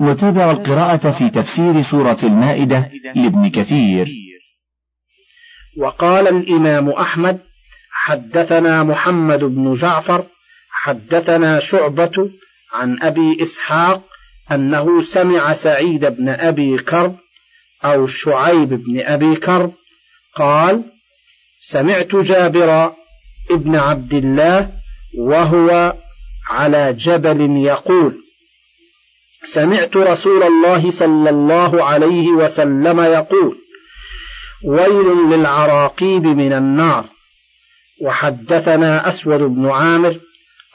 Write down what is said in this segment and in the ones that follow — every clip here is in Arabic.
وتابع القراءة في تفسير سورة المائدة لابن كثير. وقال الإمام أحمد حدثنا محمد بن جعفر حدثنا شعبة عن أبي إسحاق أنه سمع سعيد بن أبي كرب أو شعيب بن أبي كرب قال سمعت جابر ابن عبد الله وهو على جبل يقول سمعت رسول الله صلى الله عليه وسلم يقول ويل للعراقيب من النار. وحدثنا أسود بن عامر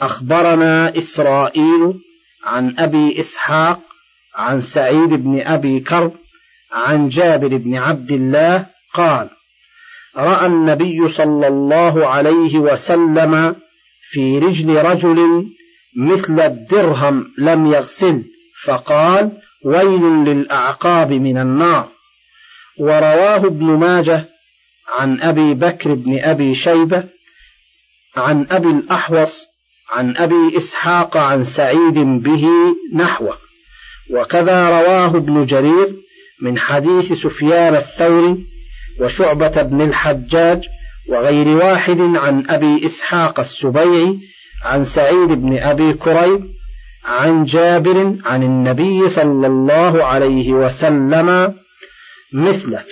أخبرنا إسرائيل عن أبي إسحاق عن سعيد بن أبي كرب عن جابر بن عبد الله قال رأى النبي صلى الله عليه وسلم في رجل رجل مثل الدرهم لم يغسل. فقال ويل للأعقاب من النار. ورواه ابن ماجه عن أبي بكر بن أبي شيبة عن أبي الأحوص عن أبي إسحاق عن سعيد به نحوه. وكذا رواه ابن جرير من حديث سفيان الثوري وشعبة بن الحجاج وغير واحد عن أبي إسحاق السبيعي عن سعيد بن أبي كريب عن جابر عن النبي صلى الله عليه وسلم مثله.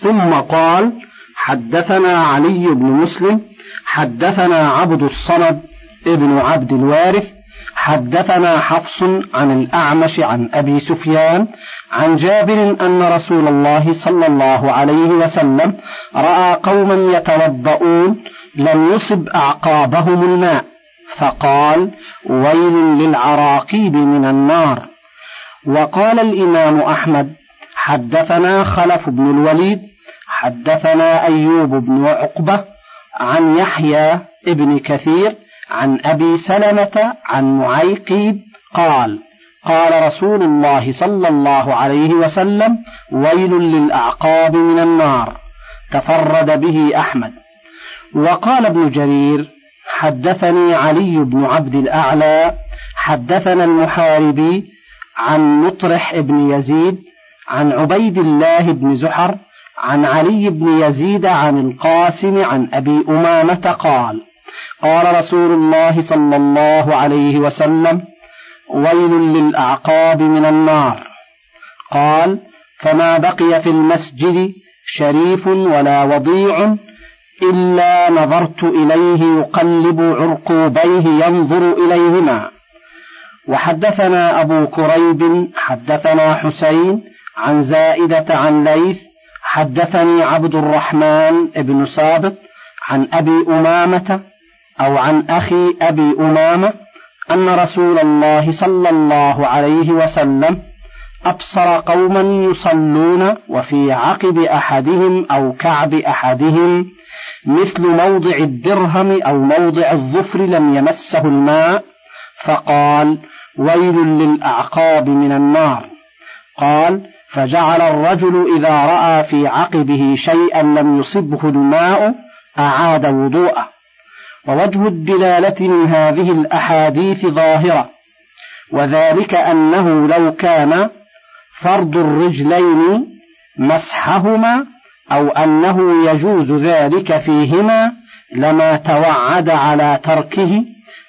ثم قال حدثنا علي بن مسلم حدثنا عبد الصمد ابن عبد الوارث حدثنا حفص عن الأعمش عن أبي سفيان عن جابر أن رسول الله صلى الله عليه وسلم رأى قوما يتوضؤون لم يصب أعقابهم الماء. فقال ويل للعراقيب من النار. وقال الإمام أحمد حدثنا خلف بن الوليد حدثنا أيوب بن عقبة عن يحيى ابن كثير عن أبي سلمة عن معيقيب قال قال رسول الله صلى الله عليه وسلم ويل للأعقاب من النار. تفرد به أحمد. وقال ابن جرير حدثني علي بن عبد الأعلى حدثنا المحاربي عن مطرح بن يزيد عن عبيد الله بن زحر عن علي بن يزيد عن القاسم عن أبي أمامة قال قال رسول الله صلى الله عليه وسلم ويل للأعقاب من النار قال فما بقي في المسجد شريف ولا وضيع إلا نظرت إليه يقلب عرقوبيه ينظر إليهما. وحدثنا أبو كريب حدثنا حسين عن زائدة عن ليث حدثني عبد الرحمن بن سابق عن أبي أمامة أو عن أخي أبي أمامة أن رسول الله صلى الله عليه وسلم أبصر قوما يصلون وفي عقب أحدهم أو كعب أحدهم مثل موضع الدرهم أو موضع الظفر لم يمسه الماء فقال ويل للأعقاب من النار. قال فجعل الرجل إذا رأى في عقبه شيئا لم يصبه الماء أعاد وضوءه. ووجه الدلالة من هذه الأحاديث ظاهرة وذلك أنه لو كان فرض الرجلين مسحهما أو أنه يجوز ذلك فيهما لما توعد على تركه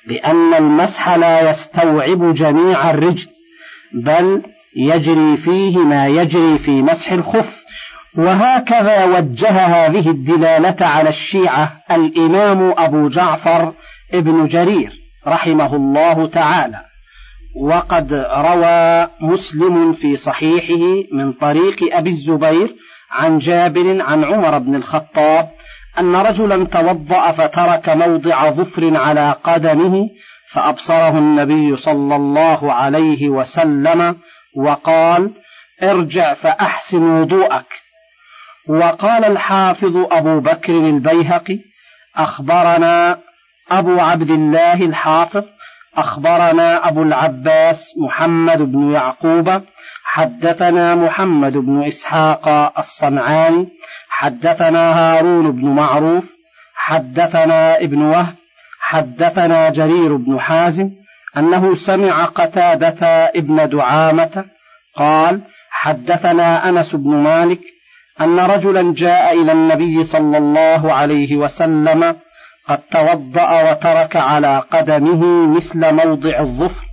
لأن المسح لا يستوعب جميع الرجل بل يجري فيه ما يجري في مسح الخف. وهكذا وجه هذه الدلالة على الشيعة الإمام أبو جعفر ابن جرير رحمه الله تعالى. وقد روى مسلم في صحيحه من طريق أبي الزبير عن جابر عن عمر بن الخطاب أن رجلا توضأ فترك موضع ظفر على قدمه فأبصره النبي صلى الله عليه وسلم وقال ارجع فأحسن وضوءك. وقال الحافظ أبو بكر البيهقي أخبرنا أبو عبد الله الحافظ أخبرنا أبو العباس محمد بن يعقوب حدثنا محمد بن إسحاق الصنعاني حدثنا هارون بن معروف حدثنا ابن وهب حدثنا جرير بن حازم أنه سمع قتادة ابن دعامة قال حدثنا أنس بن مالك أن رجلا جاء إلى النبي صلى الله عليه وسلم قد توضأ وترك على قدمه مثل موضع الظفر.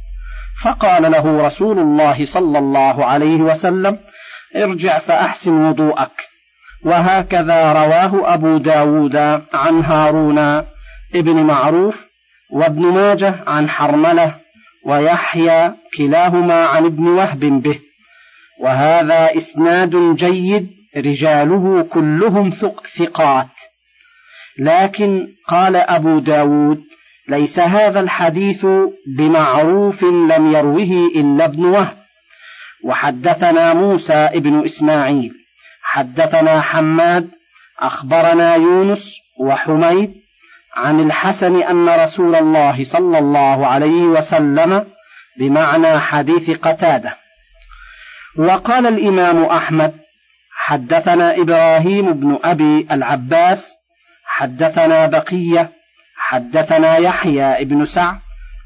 فقال له رسول الله صلى الله عليه وسلم ارجع فأحسن وضوءك. وهكذا رواه أبو داود عن هارون ابن معروف وابن ماجه عن حرملة ويحيى كلاهما عن ابن وهب به. وهذا إسناد جيد رجاله كلهم ثقات. لكن قال أبو داود ليس هذا الحديث بمعروف لم يروه إلا ابن وهب. وحدثنا موسى ابن إسماعيل حدثنا حماد أخبرنا يونس وحميد عن الحسن أن رسول الله صلى الله عليه وسلم بمعنى حديث قتادة. وقال الإمام أحمد حدثنا إبراهيم بن أبي العباس حدثنا بقية حدثنا يحيى بن سعد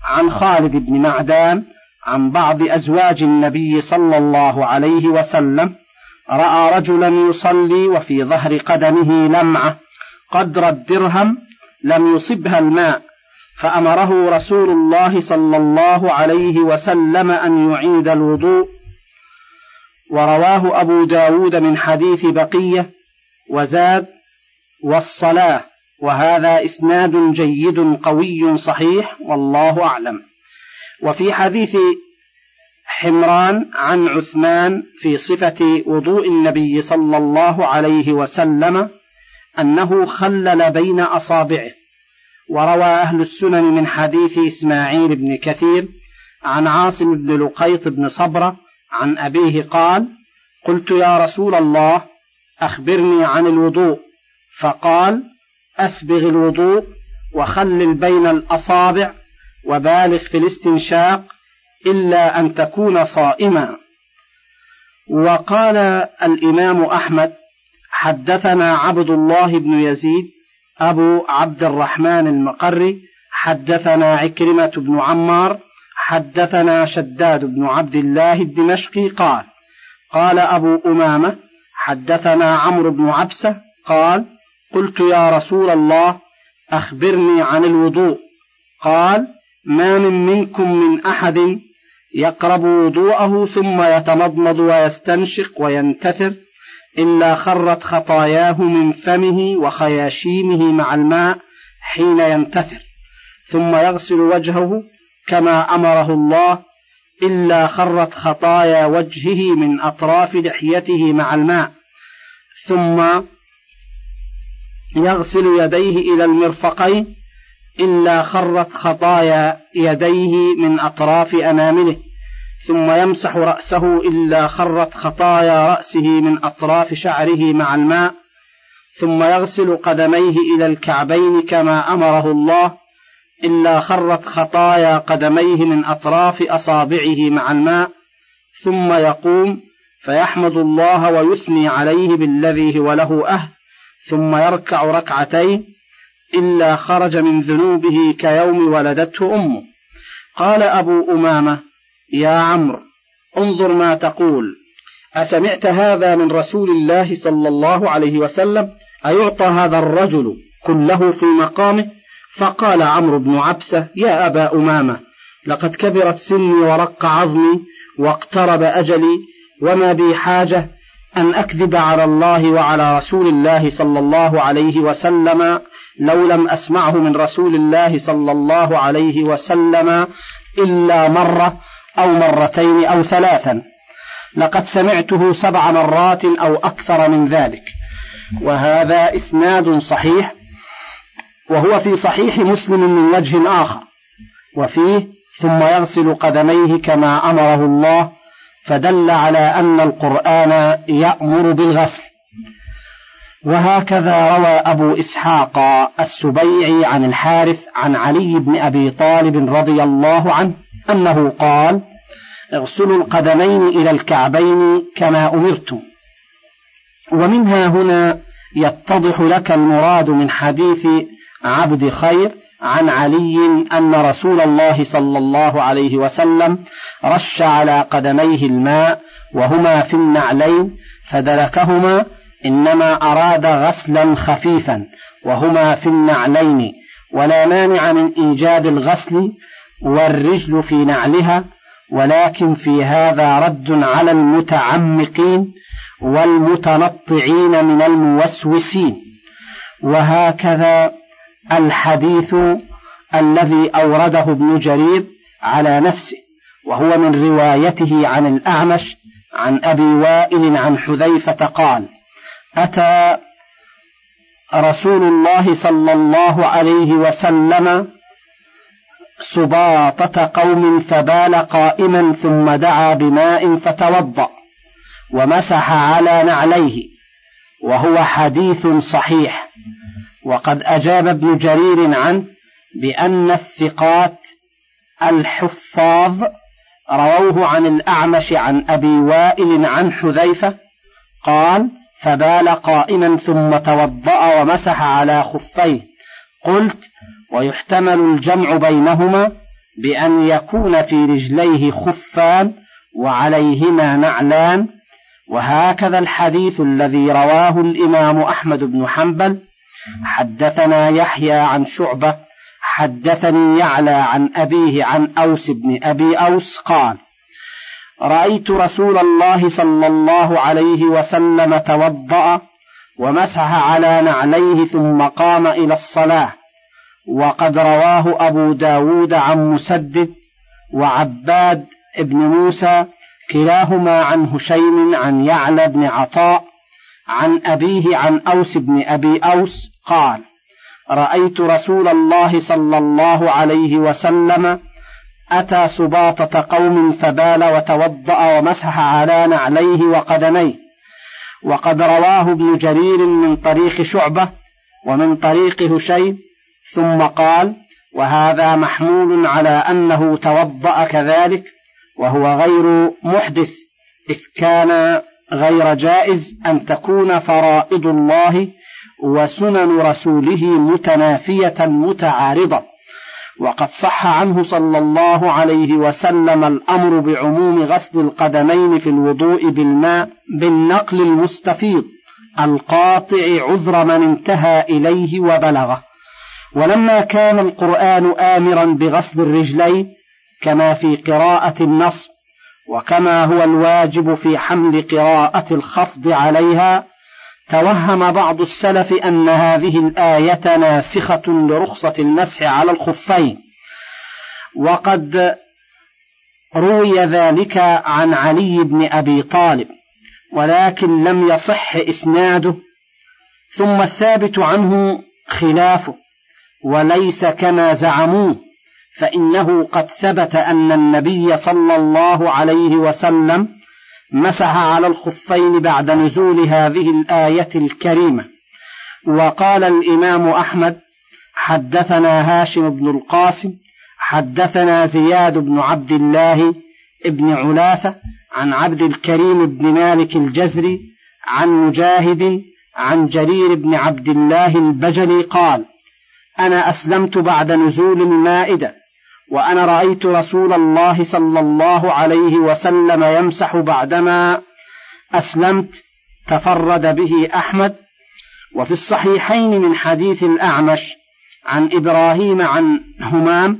عن خالد بن معدان عن بعض أزواج النبي صلى الله عليه وسلم رأى رجلا يصلي وفي ظهر قدمه لمعة قدر الدرهم لم يصبها الماء فأمره رسول الله صلى الله عليه وسلم أن يعيد الوضوء. ورواه أبو داود من حديث بقية وزاد والصلاة وهذا إسناد جيد قوي صحيح والله أعلم. وفي حديث حمران عن عثمان في صفة وضوء النبي صلى الله عليه وسلم أنه خلل بين أصابعه. وروى أهل السنن من حديث إسماعيل بن كثير عن عاصم بن لقيط بن صبرة عن أبيه قال قلت يا رسول الله أخبرني عن الوضوء. فقال أسبغ الوضوء وخلل بين الأصابع وبالغ في الاستنشاق إلا أن تكون صائما. وقال الإمام أحمد حدثنا عبد الله بن يزيد أبو عبد الرحمن المقري حدثنا عكرمة بن عمار حدثنا شداد بن عبد الله الدمشقي قال قال أبو أمامة حدثنا عمرو بن عبسة قال قلت يا رسول الله أخبرني عن الوضوء. قال ما من منكم من أحد يقرب وضوءه ثم يتمضمض ويستنشق وينتثر إلا خرت خطاياه من فمه وخياشيمه مع الماء حين ينتثر ثم يغسل وجهه كما أمره الله إلا خرت خطايا وجهه من أطراف لحيته مع الماء ثم يغسل يديه إلى المرفقين إلا خرت خطايا يديه من أطراف أنامله ثم يمسح رأسه إلا خرت خطايا رأسه من أطراف شعره مع الماء ثم يغسل قدميه إلى الكعبين كما أمره الله إلا خرت خطايا قدميه من أطراف أصابعه مع الماء ثم يقوم فيحمد الله ويثني عليه بالذي هو له أهل ثم يركع ركعتين إلا خرج من ذنوبه كيوم ولدته أمه. قال أبو أمامة يا عمرو انظر ما تقول. أسمعت هذا من رسول الله صلى الله عليه وسلم؟ أيعطى هذا الرجل كله في مقامه؟ فقال عمرو بن عبسة يا أبا أمامة لقد كبرت سني ورق عظمي واقترب أجلي وما بي حاجة أن أكذب على الله وعلى رسول الله صلى الله عليه وسلم لو لم أسمعه من رسول الله صلى الله عليه وسلم إلا مرة أو مرتين أو ثلاثا. لقد سمعته سبع مرات أو أكثر من ذلك. وهذا إسناد صحيح وهو في صحيح مسلم من وجه آخر. وفيه ثم يغسل قدميه كما أمره الله فدل على أن القرآن يأمر بالغسل. وهكذا روى أبو إسحاق السبيعي عن الحارث عن علي بن أبي طالب رضي الله عنه أنه قال اغسلوا القدمين إلى الكعبين كما أمرتم ومنها هنا يتضح لك المراد من حديث عبد خير عن علي أن رسول الله صلى الله عليه وسلم رش على قدميه الماء وهما في النعلين فدلكهما إنما أراد غسلا خفيفا وهما في النعلين ولا مانع من إيجاد الغسل والرجل في نعلها ولكن في هذا رد على المتعمقين والمتنطعين من الموسوسين وهكذا الحديث الذي أورده ابن جرير على نفسه وهو من روايته عن الأعمش عن أبي وائل عن حذيفة قال أتى رسول الله صلى الله عليه وسلم سباطة قوم فبال قائما ثم دعا بماء فتوضأ ومسح على نعليه وهو حديث صحيح. وقد أجاب ابن جرير عنه بأن الثقات الحفاظ رووه عن الأعمش عن أبي وائل عن حذيفة قال فبال قائما ثم توضأ ومسح على خفيه. قلت ويحتمل الجمع بينهما بأن يكون في رجليه خفان وعليهما نعلان. وهكذا الحديث الذي رواه الإمام أحمد بن حنبل حدثنا يحيى عن شعبة حدثني يعلى عن أبيه عن أوس بن أبي أوس قال رأيت رسول الله صلى الله عليه وسلم توضأ ومسح على نعليه ثم قام إلى الصلاة وقد رواه أبو داود عن مسدد وعباد بن موسى كلاهما عن هشيم عن يعلى بن عطاء عن أبيه عن أوس بن أبي أوس قال رأيت رسول الله صلى الله عليه وسلم أتى سباطة قوم فبال وتوضأ ومسح على نعليه وقدميه وقد رواه ابن جرير من طريق شعبة ومن طريق هشيم ثم قال وهذا محمول على أنه توضأ كذلك وهو غير محدث إذ كان غير جائز أن تكون فرائض الله وسنن رسوله متنافية متعارضة. وقد صح عنه صلى الله عليه وسلم الأمر بعموم غسل القدمين في الوضوء بالماء بالنقل المستفيض القاطع عذر من انتهى إليه وبلغه. ولما كان القرآن آمرا بغسل الرجلين كما في قراءة النصب وكما هو الواجب في حمل قراءة الخفض عليها توهم بعض السلف أن هذه الآية ناسخة لرخصة المسح على الخفين. وقد روي ذلك عن علي بن أبي طالب ولكن لم يصح إسناده. ثم الثابت عنه خلافه وليس كما زعموه فإنه قد ثبت أن النبي صلى الله عليه وسلم مسح على الخفين بعد نزول هذه الآية الكريمة. وقال الإمام أحمد حدثنا هاشم بن القاسم حدثنا زياد بن عبد الله بن علاثة عن عبد الكريم بن مالك الجزري عن مجاهد عن جرير بن عبد الله البجلي قال أنا أسلمت بعد نزول المائدة وأنا رأيت رسول الله صلى الله عليه وسلم يمسح بعدما أسلمت تفرد به أحمد. وفي الصحيحين من حديث الأعمش عن إبراهيم عن همام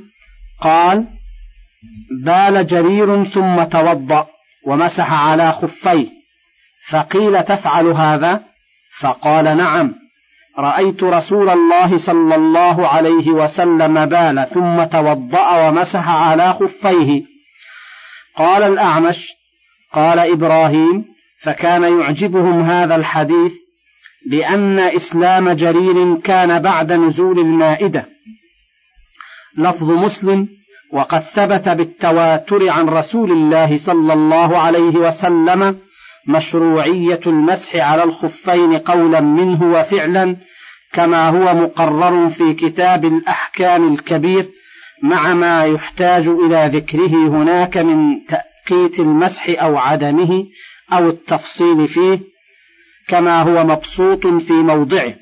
قال بال جرير ثم توضأ ومسح على خفيه فقيل تفعل هذا؟ فقال نعم. رأيت رسول الله صلى الله عليه وسلم بال ثم توضأ ومسح على خفيه. قال الأعمش قال إبراهيم فكان يعجبهم هذا الحديث لأن إسلام جرير كان بعد نزول المائدة. لفظ مسلم وقد ثبت بالتواتر عن رسول الله صلى الله عليه وسلم مشروعية المسح على الخفين قولا منه وفعلا كما هو مقرر في كتاب الأحكام الكبير مع ما يحتاج إلى ذكره هناك من تأقيت المسح أو عدمه أو التفصيل فيه كما هو مبسوط في موضعه.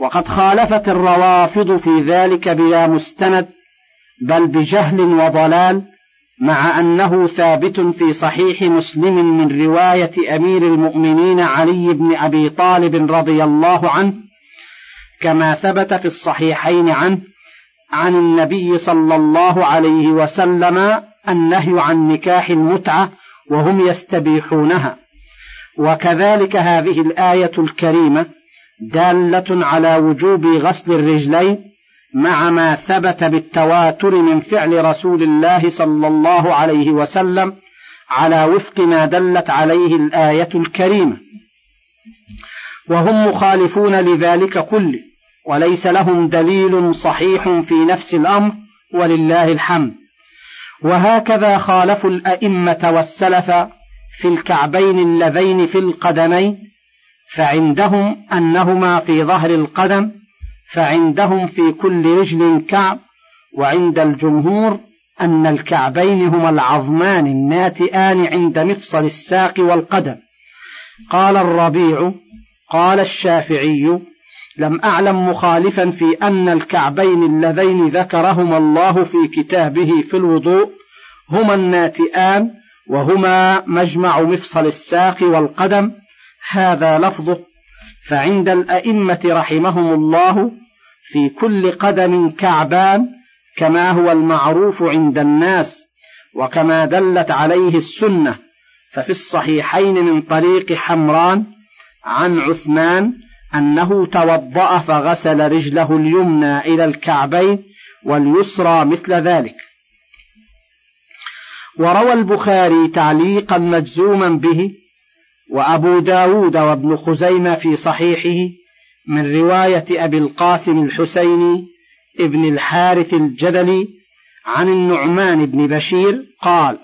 وقد خالفت الروافض في ذلك بلا مستند بل بجهل وضلال مع أنه ثابت في صحيح مسلم من رواية أمير المؤمنين علي بن أبي طالب رضي الله عنه كما ثبت في الصحيحين عنه عن النبي صلى الله عليه وسلم النهي عن نكاح المتعة وهم يستبيحونها. وكذلك هذه الآية الكريمة دالة على وجوب غسل الرجلين مع ما ثبت بالتواتر من فعل رسول الله صلى الله عليه وسلم على وفق ما دلت عليه الآية الكريمة. وهم مخالفون لذلك كله وليس لهم دليل صحيح في نفس الأمر ولله الحمد. وهكذا خالفوا الأئمة والسلف في الكعبين اللذين في القدمين فعندهم أنهما في ظهر القدم فعندهم في كل رجل كعب وعند الجمهور أن الكعبين هما العظمان الناتئان عند مفصل الساق والقدم. قال الربيع قال الشافعي لم أعلم مخالفا في أن الكعبين اللذين ذكرهما الله في كتابه في الوضوء هما الناتئان وهما مجمع مفصل الساق والقدم. هذا لفظه. فعند الأئمة رحمهم الله في كل قدم كعبان كما هو المعروف عند الناس وكما دلت عليه السنة. ففي الصحيحين من طريق حمران عن عثمان أنه توضأ فغسل رجله اليمنى إلى الكعبين واليسرى مثل ذلك. وروى البخاري تعليقا مجزوما به وأبو داود وابن خزيمة في صحيحه من رواية أبي القاسم الحسيني ابن الحارث الجدلي عن النعمان بن بشير قال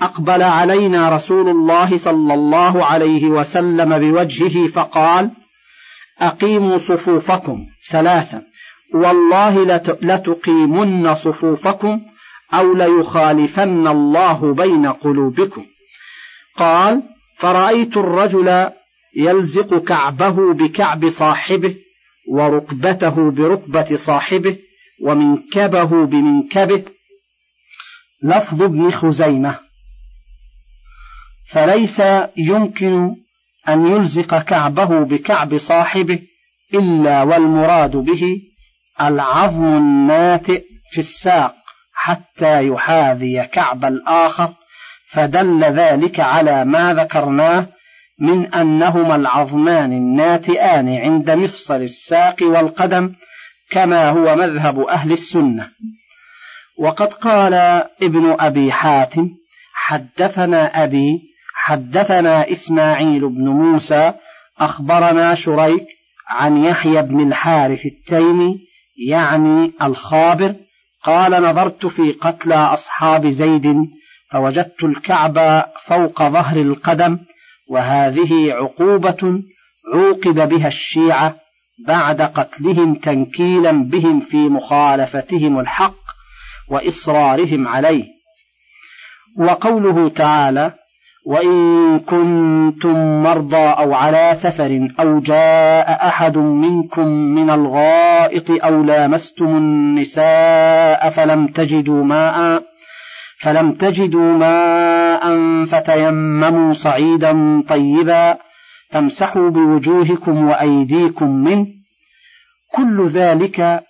أقبل علينا رسول الله صلى الله عليه وسلم بوجهه فقال أقيموا صفوفكم ثلاثا والله لتقيمن صفوفكم أو ليخالفن الله بين قلوبكم. قال فرأيت الرجل يلزق كعبه بكعب صاحبه وركبته بركبة صاحبه ومنكبه بمنكبه. لفظ ابن خزيمة. فليس يمكن أن يلزق كعبه بكعب صاحبه إلا والمراد به العظم الناتئ في الساق حتى يحاذي كعب الآخر فدل ذلك على ما ذكرناه من أنهما العظمان الناتئان عند مفصل الساق والقدم كما هو مذهب أهل السنة. وقد قال ابن أبي حاتم حدثنا أبي حدثنا إسماعيل بن موسى أخبرنا شريك عن يحيى بن الحارث التيمي يعني الخابر قال نظرت في قتلى أصحاب زيد فوجدت الكعب فوق ظهر القدم وهذه عقوبة عوقب بها الشيعة بعد قتلهم تنكيلا بهم في مخالفتهم الحق وإصرارهم عليه. وقوله تعالى وإن كنتم مرضى أو على سفر أو جاء أحد منكم من الغائط أو لامستم النساء فلم تجدوا ماء فلم تجدوا ماء فتيمموا صعيدا طيبا فامسحوا بوجوهكم وأيديكم منه. كل ذلك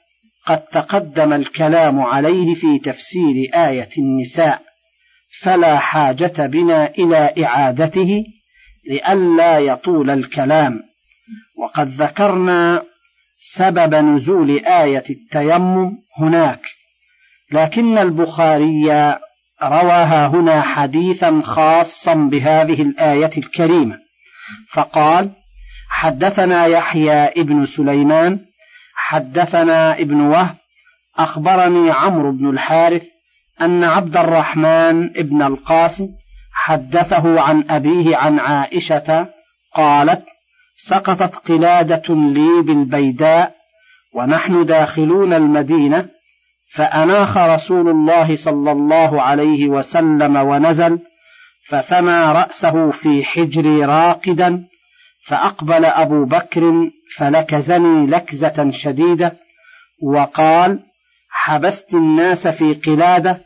قد تقدم الكلام عليه في تفسير آية النساء فلا حاجة بنا إلى إعادته لئلا يطول الكلام. وقد ذكرنا سبب نزول آية التيمم هناك لكن البخاري رواها هنا حديثا خاصا بهذه الآية الكريمة. فقال حدثنا يحيى ابن سليمان حدثنا ابن وهب أخبرني عمرو بن الحارث أن عبد الرحمن ابن القاسم حدثه عن أبيه عن عائشة قالت سقطت قلادة لي بالبيداء ونحن داخلون المدينة فأناخ رسول الله صلى الله عليه وسلم ونزل فثنى رأسه في حجري راقدا فأقبل أبو بكر فلكزني لكزة شديدة وقال حبست الناس في قلادة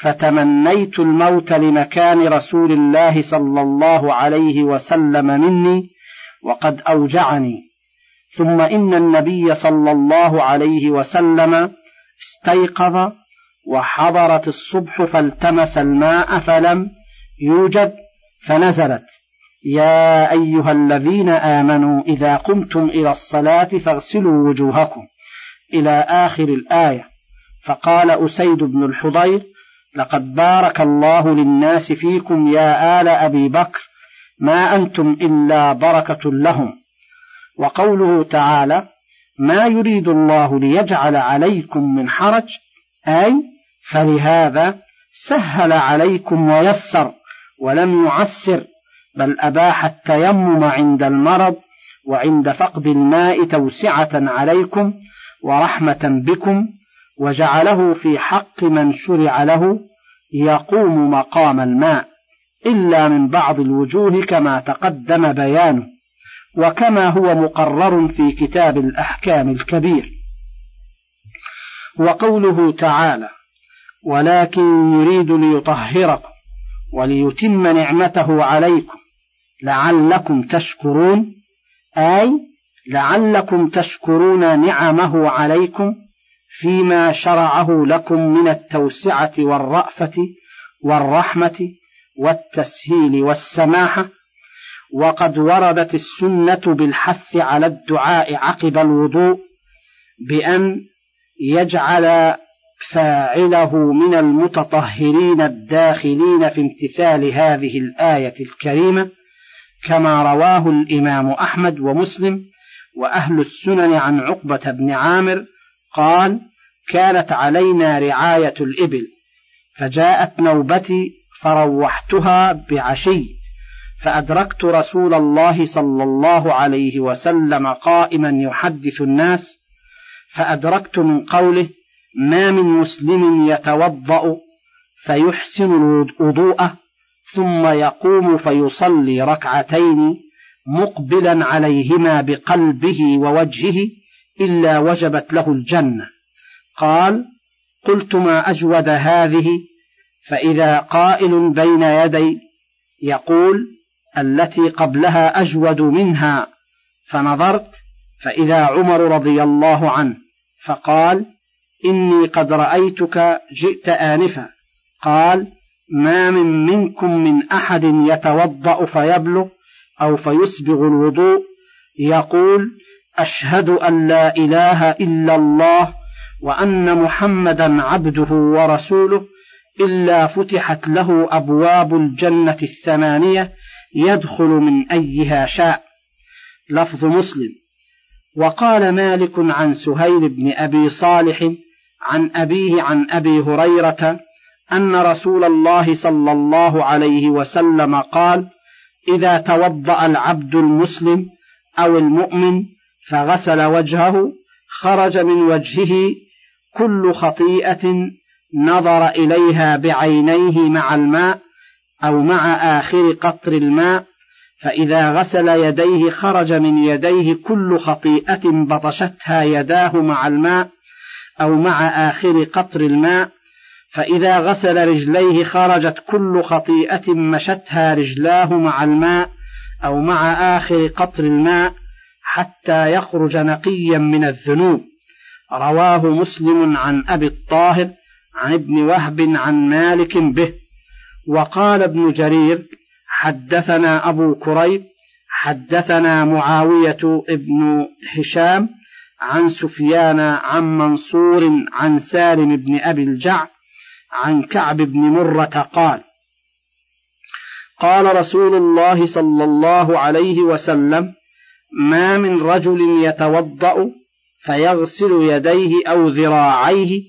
فتمنيت الموت لمكان رسول الله صلى الله عليه وسلم مني وقد أوجعني. ثم إن النبي صلى الله عليه وسلم استيقظ وحضرت الصبح فالتمس الماء فلم يوجد فنزلت. يا أيها الذين آمنوا إذا قمتم إلى الصلاة فاغسلوا وجوهكم إلى آخر الآية. فقال أسيد بن الحضير لقد بارك الله للناس فيكم يا آل أبي بكر ما أنتم إلا بركة لهم. وقوله تعالى ما يريد الله ليجعل عليكم من حرج أي فلهذا سهل عليكم ويسر ولم يعسر بل أباح التيمم عند المرض وعند فقد الماء توسعة عليكم ورحمة بكم وجعله في حق من شرع له يقوم مقام الماء إلا من بعض الوجوه كما تقدم بيانه. وكما هو مقرر في كتاب الأحكام الكبير. وقوله تعالى ولكن يريد ليطهركم وليتم نعمته عليكم لعلكم تشكرون أي لعلكم تشكرون نعمه عليكم فيما شرعه لكم من التوسعة والرأفة والرحمة والتسهيل والسماحة وقد وردت السنة بالحث على الدعاء عقب الوضوء بأن يجعل فاعله من المتطهرين الداخلين في امتثال هذه الآية الكريمة كما رواه الإمام أحمد ومسلم وأهل السنن عن عقبة بن عامر قال كانت علينا رعاية الإبل فجاءت نوبتي فروحتها بعشي فأدركت رسول الله صلى الله عليه وسلم قائما يحدث الناس فأدركت من قوله ما من مسلم يتوضأ فيحسن الوضوء ثم يقوم فيصلي ركعتين مقبلا عليهما بقلبه ووجهه إلا وجبت له الجنة. قال قلت ما أجود هذه؟ فإذا قائل بين يدي يقول التي قبلها أجود منها. فنظرت فإذا عمر رضي الله عنه فقال إني قد رأيتك جئت آنفا. قال ما من منكم من أحد يتوضأ فيبلغ أو فيسبغ الوضوء؟ يقول أشهد أن لا إله إلا الله وأن محمدا عبده ورسوله إلا فتحت له أبواب الجنة الثمانية يدخل من أيها شاء. لفظ مسلم. وقال مالك عن سهيل بن أبي صالح عن أبيه عن أبي هريرة أن رسول الله صلى الله عليه وسلم قال إذا توضأ العبد المسلم أو المؤمن فغسل وجهه خرج من وجهه كل خطيئة نظر إليها بعينيه مع الماء أو مع آخر قطر الماء فإذا غسل يديه خرج من يديه كل خطيئة بطشتها يداه مع الماء أو مع آخر قطر الماء فإذا غسل رجليه خرجت كل خطيئة مشتها رجلاه مع الماء أو مع آخر قطر الماء حتى يخرج نقيا من الذنوب. رواه مسلم عن أبي الطاهر عن ابن وهب عن مالك به. وقال ابن جرير حدثنا أبو كريب حدثنا معاوية ابن هشام عن سفيان عن منصور عن سالم بن أبي الجع عن كعب بن مرة قال قال رسول الله صلى الله عليه وسلم ما من رجل يتوضأ فيغسل يديه أو ذراعيه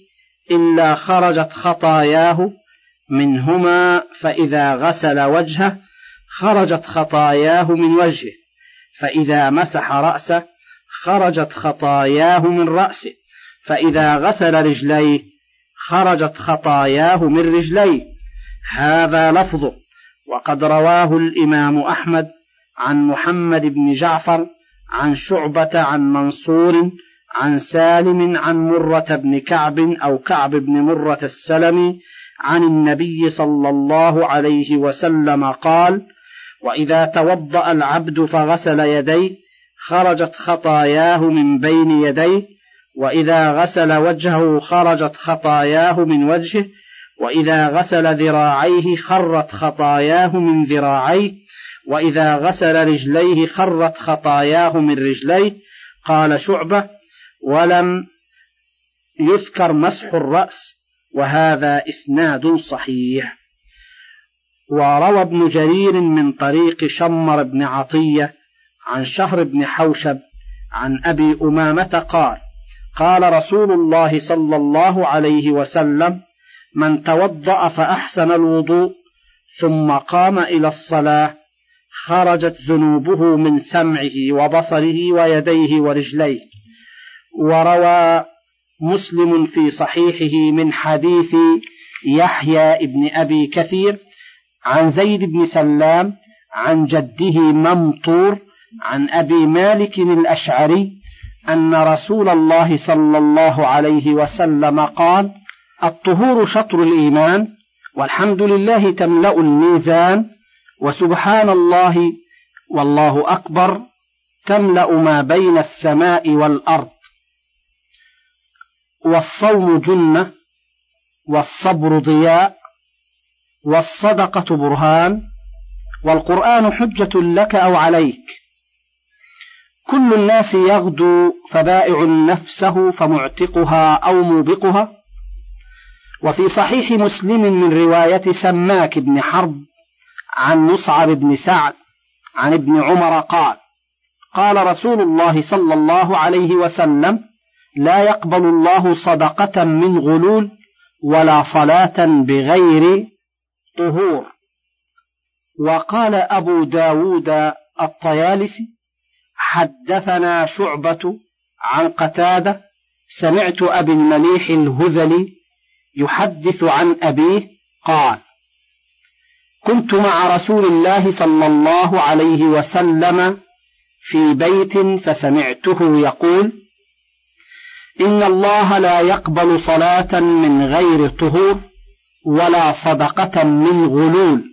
إلا خرجت خطاياه منهما فإذا غسل وجهه خرجت خطاياه من وجهه فإذا مسح رأسه خرجت خطاياه من رأسه فإذا غسل رجليه خرجت خطاياه من رجليه. هذا لفظه وقد رواه الإمام أحمد عن محمد بن جعفر عن شعبة عن منصور عن سالم عن مرة بن كعب أو كعب بن مرة السلمي عن النبي صلى الله عليه وسلم قال وإذا توضأ العبد فغسل يديه خرجت خطاياه من بين يديه وإذا غسل وجهه خرجت خطاياه من وجهه وإذا غسل ذراعيه خرت خطاياه من ذراعيه وإذا غسل رجليه خرت خطاياه من رجليه. قال شعبة ولم يذكر مسح الرأس. وهذا إسناد صحيح. وروى ابن جرير من طريق شمر بن عطية عن شهر بن حوشب عن أبي أمامة قال قال رسول الله صلى الله عليه وسلم من توضأ فأحسن الوضوء ثم قام إلى الصلاة خرجت ذنوبه من سمعه وبصره ويديه ورجليه. وروى مسلم في صحيحه من حديث يحيى ابن أبي كثير عن زيد بن سلام عن جده ممطور عن أبي مالك الأشعري أن رسول الله صلى الله عليه وسلم قال الطهور شطر الإيمان والحمد لله تملأ الميزان وسبحان الله والله أكبر تملأ ما بين السماء والأرض. والصوم جنة والصبر ضياء والصدقة برهان والقرآن حجة لك أو عليك. كل الناس يغدو فبائع نفسه فمعتقها أو موبقها. وفي صحيح مسلم من رواية سماك بن حرب عن مصعب بن سعد عن ابن عمر قال قال رسول الله صلى الله عليه وسلم لا يقبل الله صدقة من غلول ولا صلاة بغير طهور. وقال أبو داود الطيالسي حدثنا شعبة عن قتادة سمعت أبي المليح الهذلي يحدث عن أبيه قال كنت مع رسول الله صلى الله عليه وسلم في بيت فسمعته يقول إن الله لا يقبل صلاة من غير طهور ولا صدقة من غلول.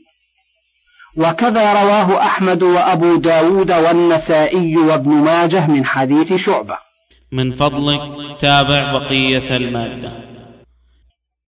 وكذا رواه أحمد وأبو داود والنسائي وابن ماجه من حديث شعبة. من فضلك تابع بقية المادة.